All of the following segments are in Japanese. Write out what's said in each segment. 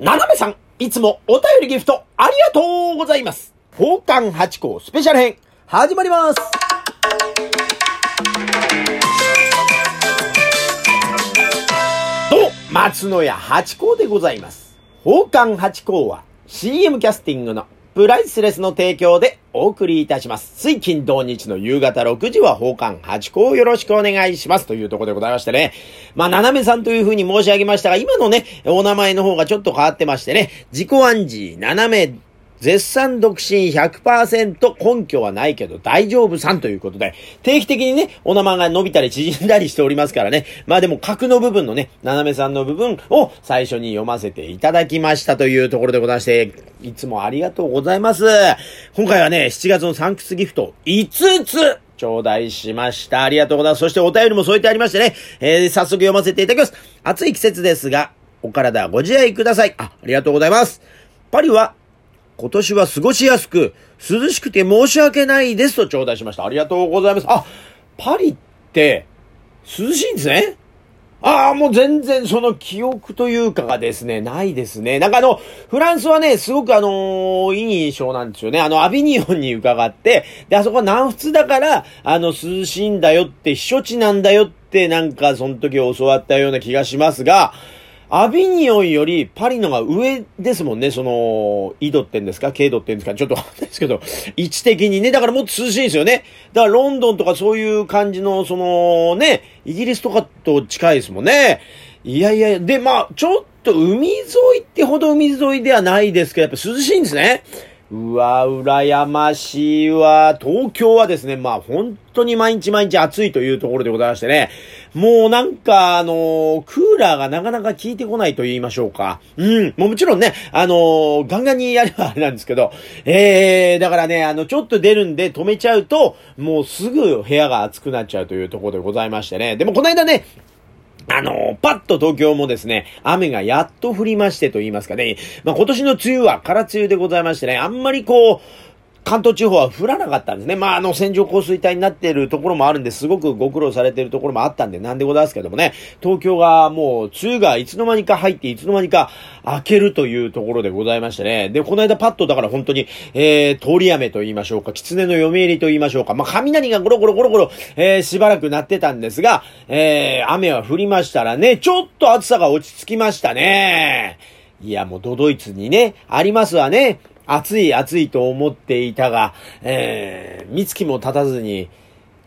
ななめさん、いつもお便りギフトありがとうございます。宝冠八甲スペシャル編、始まります。どうも、松野屋八甲でございます。宝冠八甲は CM キャスティングのプライスレスの提供でお送りいたします。水金土日の夕方6時は奉還8校をよろしくお願いします。というところでございましてね。まあ、斜めさんというふうに申し上げましたが、今のね、お名前の方がちょっと変わってましてね、自己暗示、斜め、絶賛独身100%根拠はないけど大丈夫さんということで、定期的にね、お名前が伸びたり縮んだりしておりますからね。まあでも角の部分のね、斜めさんの部分を最初に読ませていただきましたというところでございまして、いつもありがとうございます。今回はね、7月のサンクスギフト5つ頂戴しました。ありがとうございます。そしてお便りも添えてありましてね、えー、早速読ませていただきます。暑い季節ですが、お体ご自愛ください。あ、ありがとうございます。パリは今年は過ごしやすく、涼しくて申し訳ないですと頂戴しました。ありがとうございます。あ、パリって、涼しいんですね？ああ、もう全然その記憶というかがですね、ないですね。なんかあの、フランスはね、すごくあのーいい印象なんですよね。あの、アビニオンに伺って、で、あそこは南仏だから、あの、涼しいんだよって、避暑地なんだよって、なんかその時教わったような気がしますが、アビニオンよりパリのが上ですもんね、その、緯度ってんですか？経度ってんですか？ちょっとわかんないですけど、位置的にね、だからもっと涼しいんですよね。だからロンドンとかそういう感じの、そのね、イギリスとかと近いですもんね。いやいや、で、まあ、ちょっと海沿いってほど海沿いではないですけど、やっぱ涼しいんですね。うわ、羨ましいわ。東京はですね、まあ本当に毎日毎日暑いというところでございましてね。もうなんか、あのークーラーがなかなか効いてこないと言いましょうか。うん。もうもちろんね、あのーガンガンにやればあれなんですけど、えー、だからね、あの、ちょっと出るんで止めちゃうと、もうすぐ部屋が暑くなっちゃうというところでございましてね。でもこの間ね、あの、パッと東京もですね、雨がやっと降りましてと言いますかね、まあ今年の梅雨は空梅雨でございましてね、あんまりこう、関東地方は降らなかったんですね。まあ、あの、線状降水帯になっているところもあるんですごくご苦労されているところもあったんで、なんでございますけどもね、東京がもう、梅雨がいつの間にか入って、いつの間にか明けるというところでございましてね。で、この間パッとだから本当に、えー、通り雨と言いましょうか、狐の嫁入りと言いましょうか、まあ、雷がゴロゴロゴロゴロ、えー、しばらくなってたんですが、えー、雨は降りましたらね、ちょっと暑さが落ち着きましたね。いや、もうドドイツにね、ありますわね。暑い暑いと思っていたが、えー、三月も経たずに、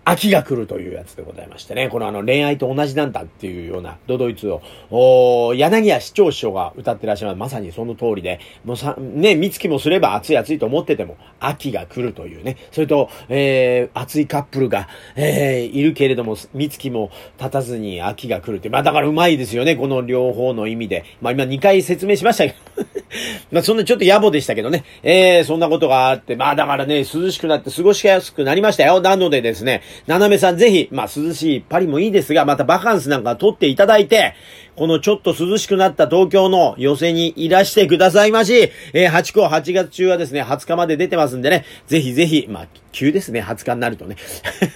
秋が来るというやつでございましてね。このあの恋愛と同じなんだっていうようなドドイツを、お柳家市長師匠が歌ってらっしゃる。まさにその通りで、もうさ、ね、三月もすれば暑い暑いと思ってても、秋が来るというね。それと、えー、熱いカップルが、えー、いるけれども、三月も経たずに秋が来るって。まあだからうまいですよね。この両方の意味で。まあ今2回説明しましたけど。まあそんなちょっと野暮でしたけどね。えー、そんなことがあって、まあだからね、涼しくなって過ごしやすくなりましたよ。なのでですね、斜めさんぜひ、まあ涼しいパリもいいですが、またバカンスなんか取っていただいて、このちょっと涼しくなった東京の寄せにいらしてくださいまし。えー、8個8月中はですね、20日まで出てますんでね、ぜひぜひ、まあ、急ですね、20日になるとね。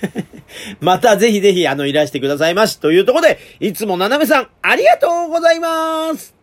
またぜひぜひ、あの、いらしてくださいまし。というところで、いつも斜めさん、ありがとうございます